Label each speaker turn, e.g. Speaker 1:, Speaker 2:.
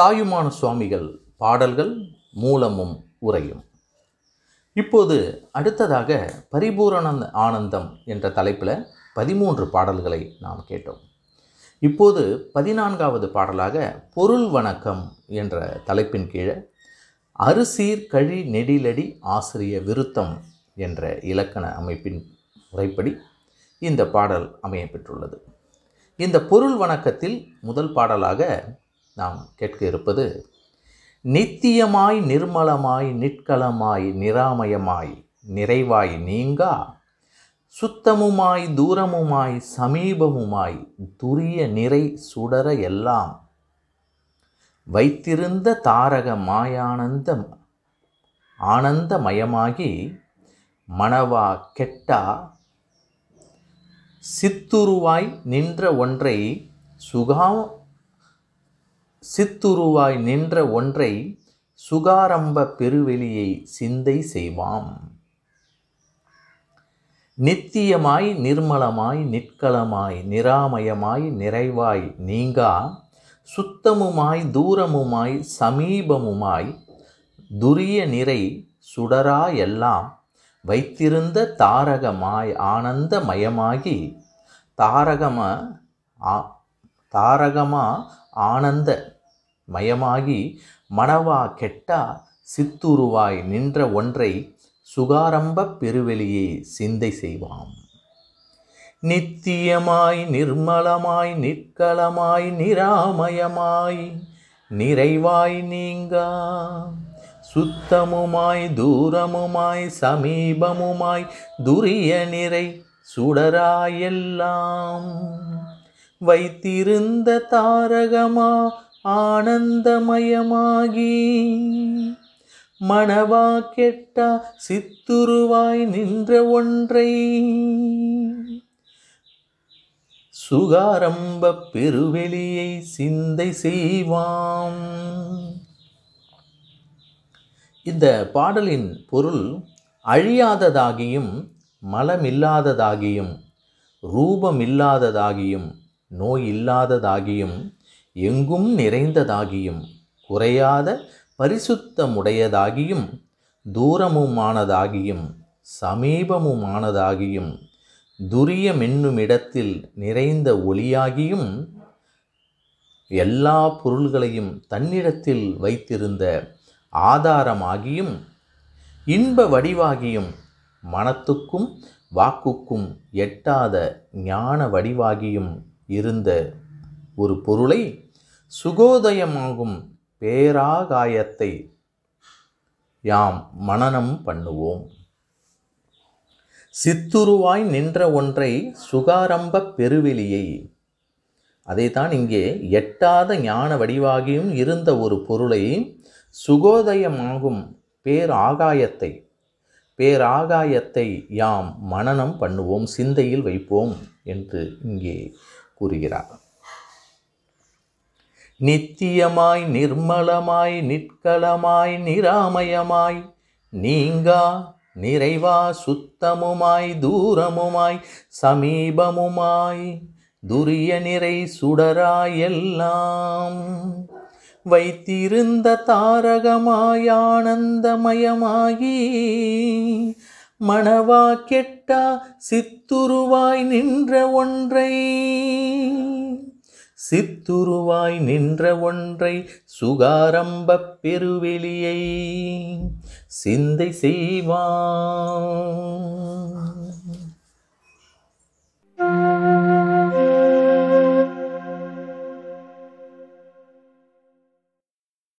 Speaker 1: தாயுமான சுவாமிகள் பாடல்கள் மூலமும் உரையும். இப்போது அடுத்ததாக பரிபூரண ஆனந்தம் என்ற தலைப்பில் பதிமூன்று பாடல்களை நாம் கேட்டோம். இப்போது பதினான்காவது பாடலாக பொருள் வணக்கம் என்ற தலைப்பின் கீழே அரிசீர் கழி நெடிலடி ஆசிரிய விருத்தம் என்ற இலக்கண அமைப்பின் முறைப்படி இந்த பாடல் அமையப்பெற்றுள்ளது. இந்த பொருள் வணக்கத்தில் முதல் பாடலாக நாம் கேட்க இருப்பது நித்தியமாய் நிர்மலமாய் நிற்கலமாய் நிராமயமாய் நிறைவாய் நீங்கா சுத்தமுமாய் தூரமுமாய் சமீபமுமாய் துரிய நிறை சுடர எல்லாம் வைத்திருந்த தாரக மாயானந்த ஆனந்தமயமாகி மணவா கெட்டா சித்துருவாய் நின்ற ஒன்றை சுகா சித்துருவாய் நின்ற ஒன்றை சுகாரம்ப பெருவெளியை சிந்தை செய்வாம். நித்தியமாய் நிர்மலமாய் நிற்கலமாய் நிராமயமாய் நிறைவாய் நீங்கா சுத்தமுமாய் தூரமுமாய் சமீபமுமாய் துரிய நிறை சுடரா எல்லாம் வைத்திருந்த தாரகமாய் ஆனந்தமயமாகி தாரகம ஆ தாரகமா ஆனந்த மயமாகி மணவா கெட்டா சித்துருவாய் நின்ற ஒன்றை சுகாரம்ப பெருவெளியே சிந்தை செய்வாம். நித்தியமாய் நிர்மலமாய் நிற்கலமாய் நிராமயமாய் நிறைவாய் நீங்கா. சுத்தமுமாய் தூரமுமாய் சமீபமுமாய் துரிய நிறை சுடராயெல்லாம். வைத்திருந்த தாரகமா ஆனந்தமயமாகி மணவா கெட்டா சித்துருவாய் நின்ற ஒன்றை. சுகாரம்ப பெருவெளியை சிந்தை செய்வாம். இந்த பாடலின் பொருள் அழியாததாகியும் மலமில்லாததாகியும் ரூபமில்லாததாகியும் நோய் இல்லாததாகியும் எங்கும் நிறைந்ததாகியும் குறையாத பரிசுத்தமுடையதாகியும் தூரமுமானதாகியும் சமீபமுமானதாகியும் துரியமென்னுமிடத்தில் நிறைந்த ஒளியாகியும் எல்லா பொருள்களையும் தன்னிடத்தில் வைத்திருந்த ஆதாரமாகியும் இன்ப வடிவாகியும் மனத்துக்கும் வாக்குக்கும் எட்டாத ஞான வடிவாகியும் இருந்த ஒரு பொருளை சுகோதயமாகும் பேராகாயத்தை யாம் மனனம் பண்ணுவோம். சித்துருவாய் நின்ற ஒன்றை சுகாரம்ப பெருவெளியை அதைத்தான் இங்கே எட்டாத ஞான வடிவாகியும் இருந்த ஒரு பொருளை சுகோதயமாகும் பேராகாயத்தை பேராகாயத்தை யாம் மனனம் பண்ணுவோம் சிந்தையில் வைப்போம் என்று இங்கே கூறுகிறார். நித்தியமாய் நிர்மலமாய் நிற்கலமாய் நிராமயமாய் நீங்கா நிறைவா சுத்தமுமாய் தூரமுமாய் சமீபமுமாய் துரிய நிறை சுடராயெல்லாம். வைத்திருந்த தாரகமாய் ஆனந்தமயமாகி மணவா கெட்டா சித்துருவாய் நின்ற ஒன்றை சித்துருவாய் நின்ற ஒன்றை சுகாரம்பப் பெருவெளியை சிந்தை செய்வான்.